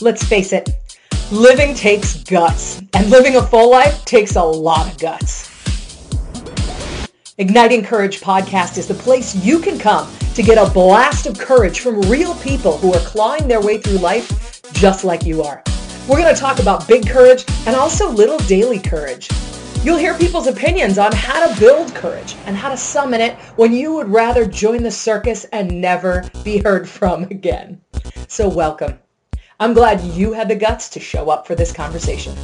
Let's face it, living takes guts, and living a full life takes a lot of guts. Igniting Courage podcast is the place you can come to get a blast of courage from real people who are clawing their way through life just like you are. We're going to talk about big courage and also little daily courage. You'll hear people's opinions on how to build courage and how to summon it when you would rather join the circus and never be heard from again. So welcome. I'm glad you had the guts to show up for this conversation.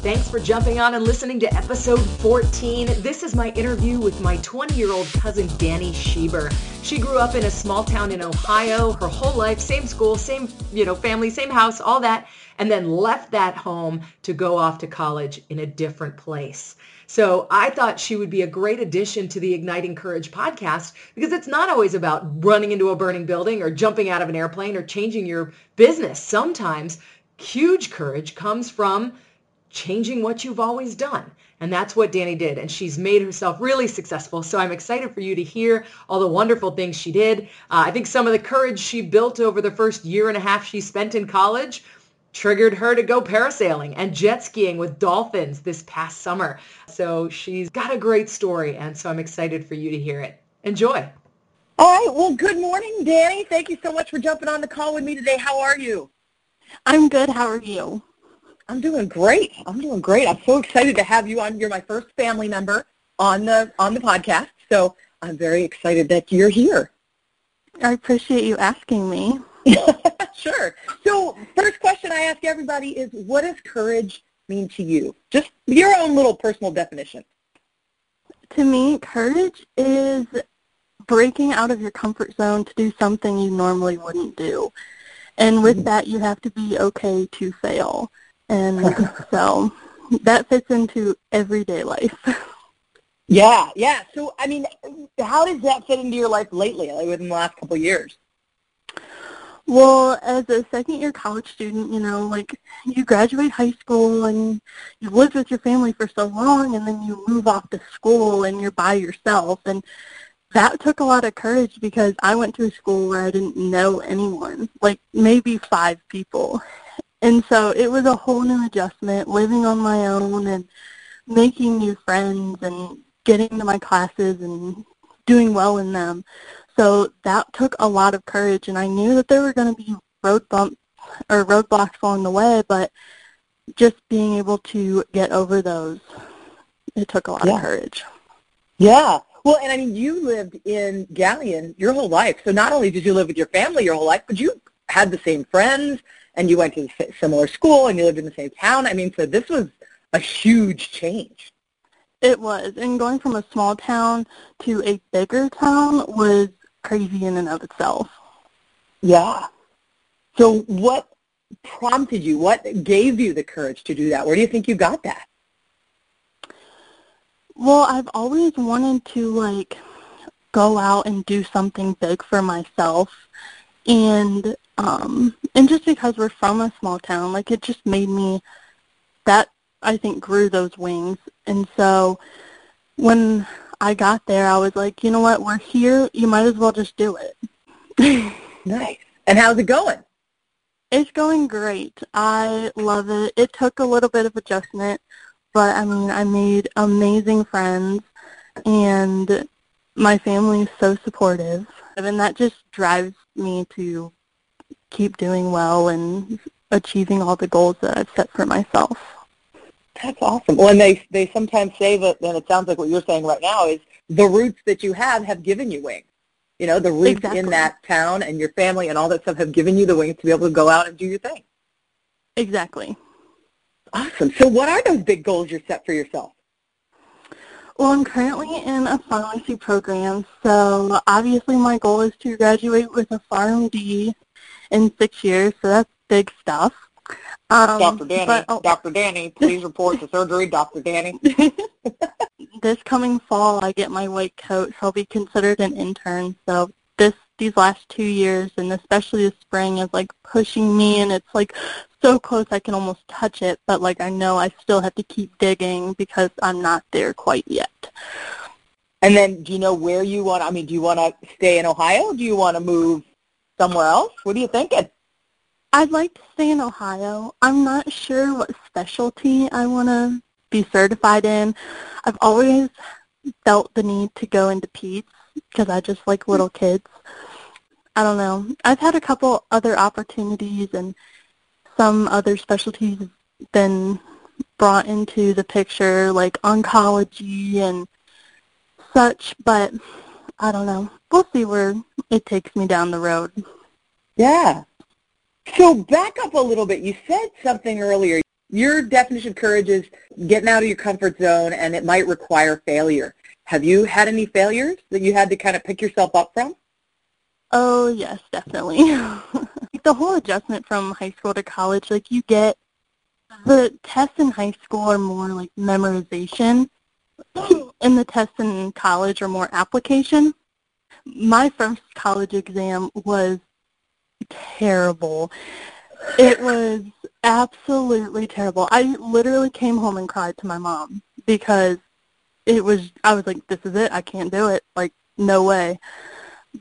Thanks for jumping on and listening to episode 14. This is my interview with my 20-year-old cousin Danny Schieber. She grew up in a small town in Ohio her whole life, same school, same, you know, family, same house, all that, and then left that home to go off to college in a different place. So I thought she would be a great addition to the Igniting Courage podcast because it's not always about running into a burning building or jumping out of an airplane or changing your business. Sometimes huge courage comes from changing what you've always done. And that's what Danny did. And she's made herself really successful. So I'm excited for you to hear all the wonderful things she did. Uh, I think some of the courage she built over the first year and a half she spent in college triggered her to go parasailing and jet skiing with dolphins this past summer. So she's got a great story, and so I'm excited for you to hear it. Enjoy. All right. Well, good morning, Danny. Thank you so much for jumping on the call with me today. How are you? I'm good. How are you? I'm doing great. I'm doing great. I'm so excited to have you on. You're my first family member on the on the podcast, so I'm very excited that you're here. I appreciate you asking me. sure. So first question I ask everybody is, what does courage mean to you? Just your own little personal definition. To me, courage is breaking out of your comfort zone to do something you normally wouldn't do. And with mm-hmm. that, you have to be okay to fail. And so that fits into everyday life. Yeah, yeah. So, I mean, how does that fit into your life lately, like within the last couple of years? Well, as a second year college student, you know, like you graduate high school and you've lived with your family for so long and then you move off to school and you're by yourself and that took a lot of courage because I went to a school where I didn't know anyone, like maybe five people. And so it was a whole new adjustment, living on my own and making new friends and getting to my classes and doing well in them. So that took a lot of courage, and I knew that there were going to be road bumps or roadblocks along the way, but just being able to get over those, it took a lot yeah. of courage. Yeah. Well, and I mean, you lived in Galion your whole life. So not only did you live with your family your whole life, but you had the same friends, and you went to a similar school, and you lived in the same town. I mean, so this was a huge change. It was, and going from a small town to a bigger town was crazy in and of itself. Yeah. So what prompted you? What gave you the courage to do that? Where do you think you got that? Well, I've always wanted to like go out and do something big for myself. And um and just because we're from a small town, like it just made me that I think grew those wings. And so when I got there, I was like, you know what, we're here. You might as well just do it. nice. And how's it going? It's going great. I love it. It took a little bit of adjustment, but I mean, I made amazing friends, and my family is so supportive, and that just drives me to keep doing well and achieving all the goals that I've set for myself. That's awesome. Well, and they they sometimes say that, and it sounds like what you're saying right now is the roots that you have have given you wings. You know, the roots exactly. in that town and your family and all that stuff have given you the wings to be able to go out and do your thing. Exactly. Awesome. So what are those big goals you're set for yourself? Well, I'm currently in a pharmacy program, so obviously my goal is to graduate with a PharmD in six years, so that's big stuff. Um, Dr. Danny, but, oh, Dr. Danny, please report to surgery, Dr. Danny. this coming fall, I get my white coat, so I'll be considered an intern. So this these last two years, and especially the spring, is like pushing me, and it's like so close I can almost touch it, but like I know I still have to keep digging because I'm not there quite yet. And then, do you know where you want? I mean, do you want to stay in Ohio? Do you want to move somewhere else? What are you thinking? I'd like to stay in Ohio. I'm not sure what specialty I want to be certified in. I've always felt the need to go into peds because I just like little kids. I don't know. I've had a couple other opportunities and some other specialties been brought into the picture, like oncology and such, but I don't know. We'll see where it takes me down the road. Yeah. So back up a little bit. You said something earlier. Your definition of courage is getting out of your comfort zone and it might require failure. Have you had any failures that you had to kind of pick yourself up from? Oh, yes, definitely. the whole adjustment from high school to college, like you get the tests in high school are more like memorization and the tests in college are more application. My first college exam was terrible. It was absolutely terrible. I literally came home and cried to my mom because it was I was like this is it. I can't do it. Like no way.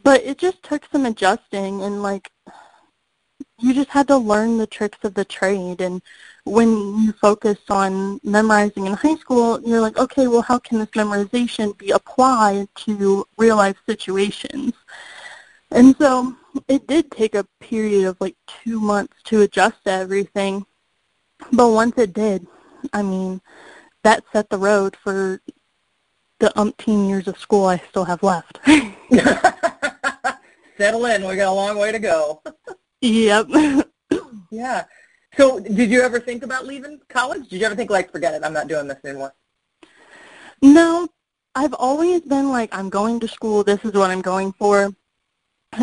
But it just took some adjusting and like you just had to learn the tricks of the trade and when you focus on memorizing in high school, you're like, okay, well, how can this memorization be applied to real life situations? And so it did take a period of like two months to adjust to everything. But once it did, I mean, that set the road for the umpteen years of school I still have left. Settle in. We got a long way to go. yep. yeah. So did you ever think about leaving college? Did you ever think like, forget it, I'm not doing this anymore? No. I've always been like, I'm going to school. This is what I'm going for.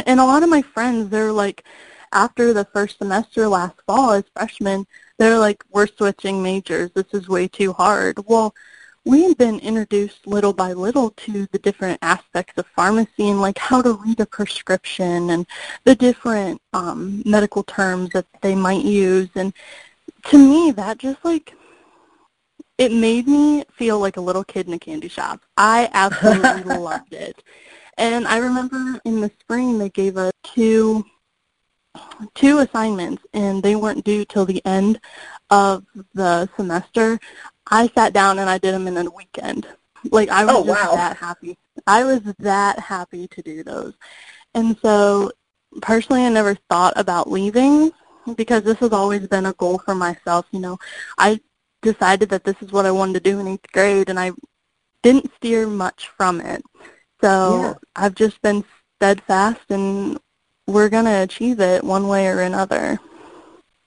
And a lot of my friends, they're like, after the first semester last fall as freshmen, they're like, we're switching majors. This is way too hard. Well, we've been introduced little by little to the different aspects of pharmacy and like how to read a prescription and the different um, medical terms that they might use. And to me, that just like it made me feel like a little kid in a candy shop. I absolutely loved it. And I remember in the spring they gave us two two assignments and they weren't due till the end of the semester. I sat down and I did them in a weekend. Like I was oh, just wow. that happy. I was that happy to do those. And so personally I never thought about leaving because this has always been a goal for myself, you know. I decided that this is what I wanted to do in 8th grade and I didn't steer much from it. So yeah. I've just been steadfast and we're going to achieve it one way or another.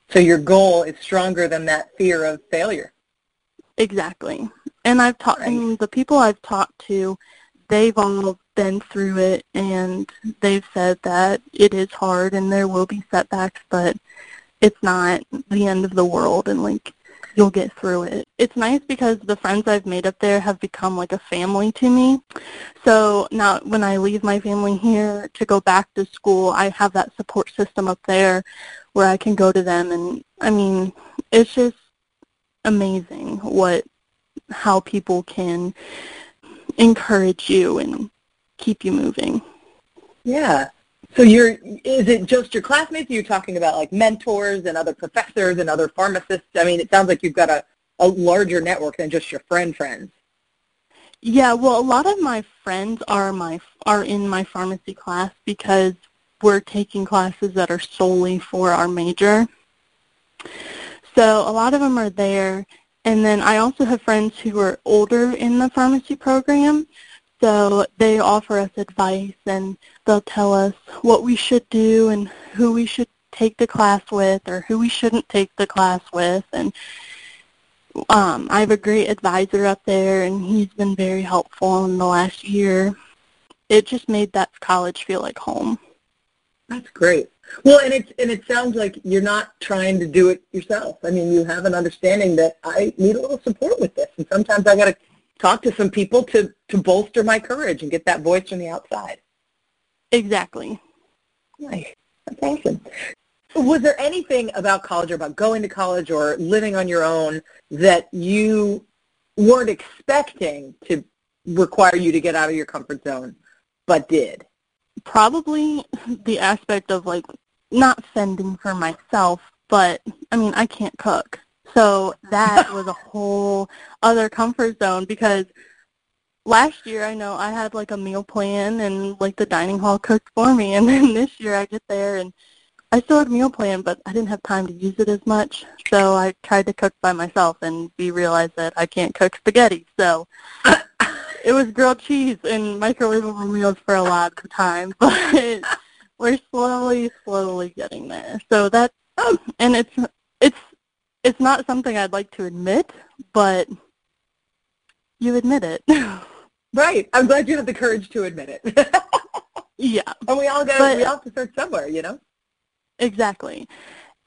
So your goal is stronger than that fear of failure. Exactly. And I've talked right. and the people I've talked to, they've all been through it and they've said that it is hard and there will be setbacks, but it's not the end of the world and like you'll get through it. It's nice because the friends I've made up there have become like a family to me. So now when I leave my family here to go back to school, I have that support system up there where I can go to them and I mean, it's just amazing what how people can encourage you and keep you moving. Yeah. So you're is it just your classmates? You're talking about like mentors and other professors and other pharmacists. I mean, it sounds like you've got a, a larger network than just your friend friends. Yeah, well, a lot of my friends are my are in my pharmacy class because we're taking classes that are solely for our major. So a lot of them are there. And then I also have friends who are older in the pharmacy program. So they offer us advice and they'll tell us what we should do and who we should take the class with or who we shouldn't take the class with. And um, I have a great advisor up there and he's been very helpful in the last year. It just made that college feel like home. That's great. Well, and it and it sounds like you're not trying to do it yourself. I mean, you have an understanding that I need a little support with this, and sometimes I got to talk to some people to to bolster my courage and get that voice from the outside. Exactly. Nice. That's awesome. Was there anything about college or about going to college or living on your own that you weren't expecting to require you to get out of your comfort zone, but did? Probably the aspect of like not fending for myself, but I mean, I can't cook. So that was a whole other comfort zone because last year I know I had like a meal plan and like the dining hall cooked for me and then this year I get there and I still had a meal plan but I didn't have time to use it as much. So I tried to cook by myself and we realized that I can't cook spaghetti. So it was grilled cheese and microwavable meals for a lot of time, but we're slowly, slowly getting there. So that's um, and it's it's it's not something I'd like to admit, but you admit it. right. I'm glad you have the courage to admit it. yeah. And we all go but, we all have to start somewhere, you know? Exactly.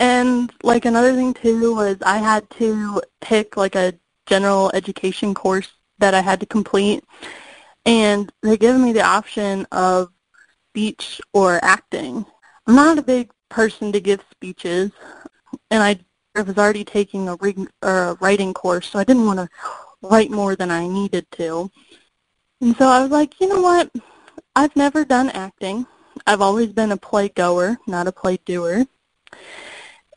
And like another thing too was I had to pick like a general education course that I had to complete. And they gave me the option of speech or acting. I'm not a big person to give speeches, and I was already taking a, a writing course, so I didn't want to write more than I needed to. And so I was like, you know what? I've never done acting. I've always been a play goer, not a play doer.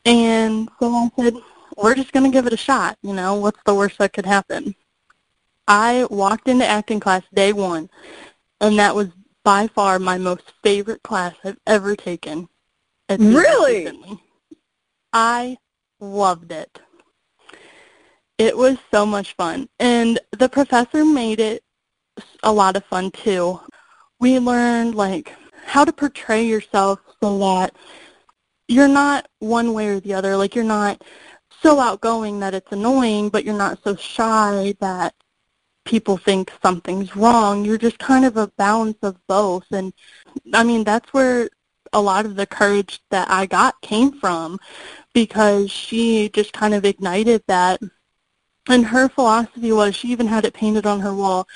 And so I said, we're just going to give it a shot. You know, what's the worst that could happen? I walked into acting class day one, and that was by far my most favorite class I've ever taken. Really? I loved it. It was so much fun. And the professor made it a lot of fun too. We learned like how to portray yourself so that you're not one way or the other. Like you're not so outgoing that it's annoying, but you're not so shy that people think something's wrong. You're just kind of a balance of both. And I mean, that's where a lot of the courage that I got came from because she just kind of ignited that. And her philosophy was, she even had it painted on her wall,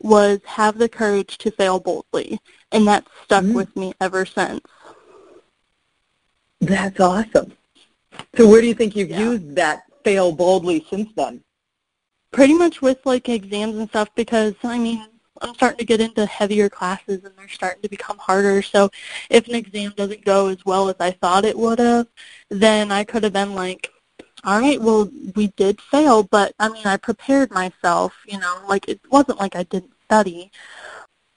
was have the courage to fail boldly. And that's stuck mm-hmm. with me ever since. That's awesome. So where do you think you've yeah. used that fail boldly since then? Pretty much with like exams and stuff because I mean I'm starting to get into heavier classes and they're starting to become harder. So if an exam doesn't go as well as I thought it would have, then I could have been like, all right, well, we did fail, but I mean, I prepared myself, you know, like it wasn't like I didn't study.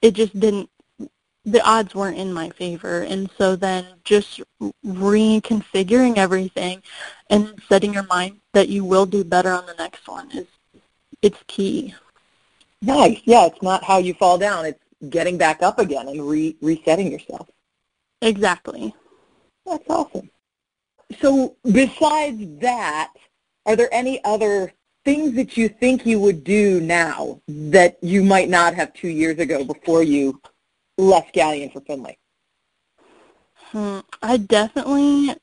It just didn't, the odds weren't in my favor. And so then just reconfiguring everything and setting your mind that you will do better on the next one is it's key. Nice. Yeah, it's not how you fall down. It's getting back up again and re- resetting yourself. Exactly. That's awesome. So besides that, are there any other things that you think you would do now that you might not have two years ago before you left Galion for Findlay? Hmm, I definitely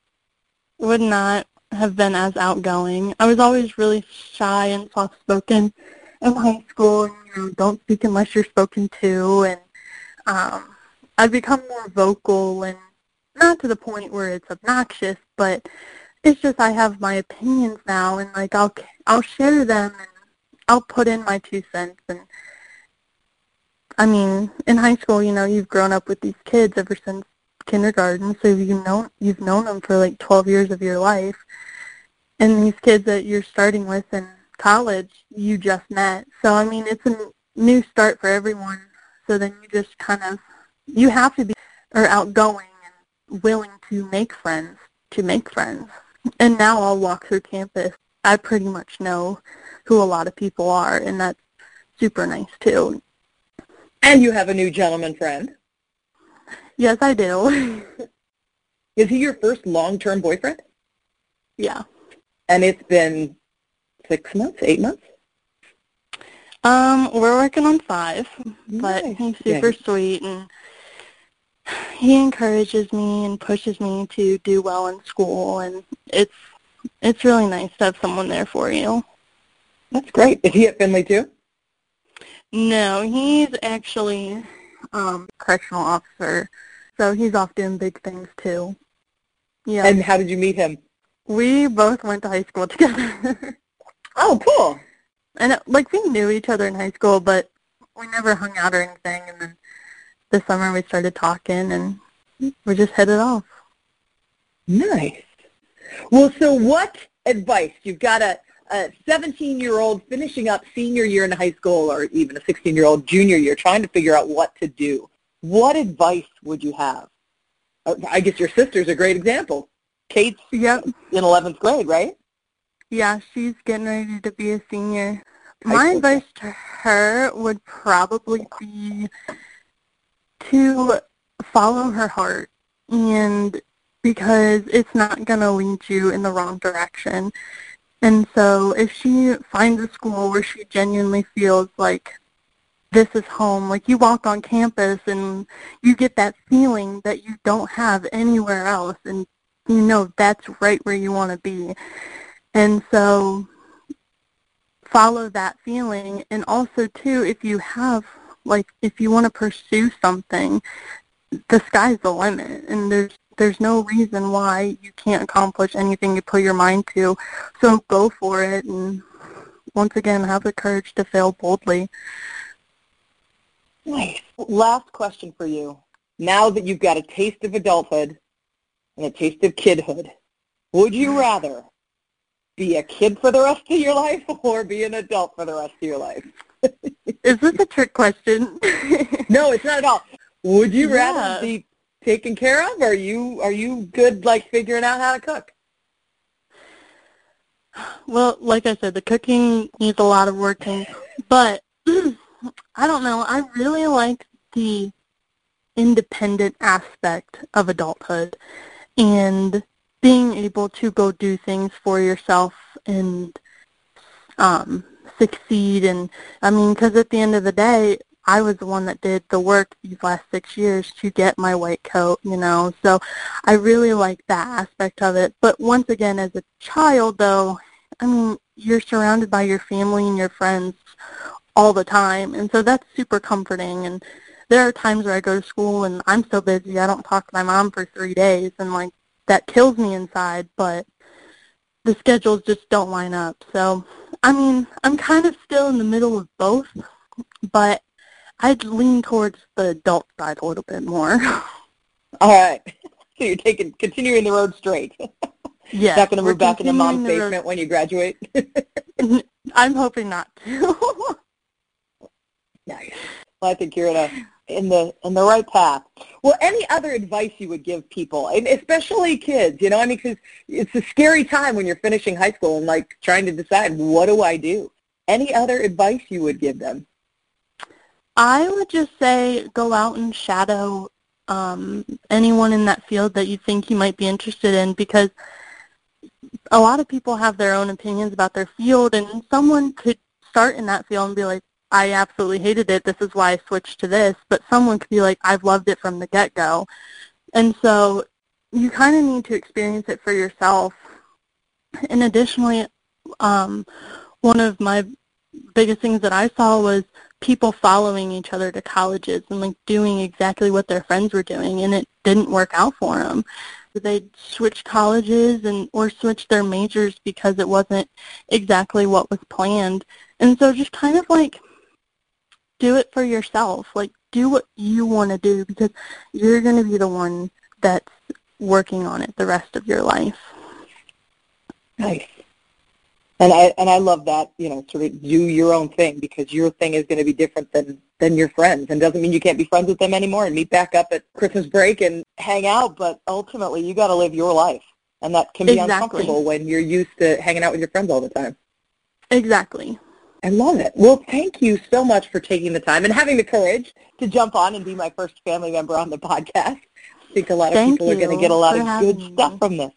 would not have been as outgoing. I was always really shy and soft-spoken in high school. And, you know, don't speak unless you're spoken to, and um, I've become more vocal and not to the point where it's obnoxious, but it's just I have my opinions now, and like I'll I'll share them and I'll put in my two cents. And I mean, in high school, you know, you've grown up with these kids ever since kindergarten, so you know you've known them for like 12 years of your life, and these kids that you're starting with in college, you just met. So I mean, it's a new start for everyone. So then you just kind of you have to be or outgoing and willing to make friends to make friends. And now I'll walk through campus. I pretty much know who a lot of people are, and that's super nice too. And you have a new gentleman friend. Yes, I do. Is he your first long-term boyfriend? Yeah. And it's been six months, eight months? Um, we're working on five, but nice. he's super sweet and he encourages me and pushes me to do well in school and it's it's really nice to have someone there for you. That's great. Is he at Findlay too? No, he's actually um, correctional officer, so he's off doing big things too. Yeah. And how did you meet him? We both went to high school together. oh, cool. And like we knew each other in high school, but we never hung out or anything. And then this summer we started talking, and we just hit it off. Nice. Well, so what advice? You've got a, a 17-year-old finishing up senior year in high school or even a 16-year-old junior year trying to figure out what to do. What advice would you have? Uh, I guess your sister's a great example. Kate's Yep. in 11th grade, right? Yeah, she's getting ready to be a senior. My advice to her would probably be to follow her heart and because it's not going to lead you in the wrong direction. And so if she finds a school where she genuinely feels like this is home, like you walk on campus and you get that feeling that you don't have anywhere else and you know that's right where you want to be. And so follow that feeling and also too if you have like if you want to pursue something the sky's the limit and there's there's no reason why you can't accomplish anything you put your mind to so go for it and once again have the courage to fail boldly Nice. Last question for you. Now that you've got a taste of adulthood and a taste of kidhood, would you rather be a kid for the rest of your life or be an adult for the rest of your life? is this a trick question No, it's not at all. Would you Yeah. rather be taken care of? Are you are you good like figuring out how to cook? Well, like I said, the cooking needs a lot of working, but I don't know. I really like the independent aspect of adulthood and being able to go do things for yourself and um, succeed. And I mean, because at the end of the day, I was the one that did the work these last six years to get my white coat, you know. So I really like that aspect of it. But once again, as a child, though, I mean, you're surrounded by your family and your friends all the time, and so that's super comforting. And there are times where I go to school and I'm so busy I don't talk to my mom for three days, and like that kills me inside. But the schedules just don't line up. So I mean, I'm kind of still in the middle of both, but I'd lean towards the adult side a little bit more. All right. So you're taking continuing the road straight. yeah. not going to move back into mom's basement when you graduate. Mm-hmm. I'm hoping not to. Nice. Well, I think you're in a in the in the right path. Well, any other advice you would give people, and especially kids? You know, I mean, because it's a scary time when you're finishing high school and like trying to decide what do I do. Any other advice you would give them? I would just say go out and shadow um, anyone in that field that you think you might be interested in because a lot of people have their own opinions about their field and someone could start in that field and be like, I absolutely hated it. This is why I switched to this. But someone could be like, I've loved it from the get-go. And so you kind of need to experience it for yourself. And additionally, um, one of my biggest things that I saw was people following each other to colleges and like doing exactly what their friends were doing and it didn't work out for them. They'd switch colleges and or switch their majors because it wasn't exactly what was planned. And so just kind of like do it for yourself. Like do what you want to do because you're going to be the one that's working on it the rest of your life. Nice. And I and I love that, you know, sort of do your own thing because your thing is going to be different than than your friends and doesn't mean you can't be friends with them anymore and meet back up at Christmas break and hang out, but ultimately you got to live your life. And that can be Exactly. uncomfortable when you're used to hanging out with your friends all the time. Exactly. I love it. Well, thank you so much for taking the time and having the courage to jump on and be my first family member on the podcast. I think a lot of Thank people are going to get a lot of good me. stuff from this.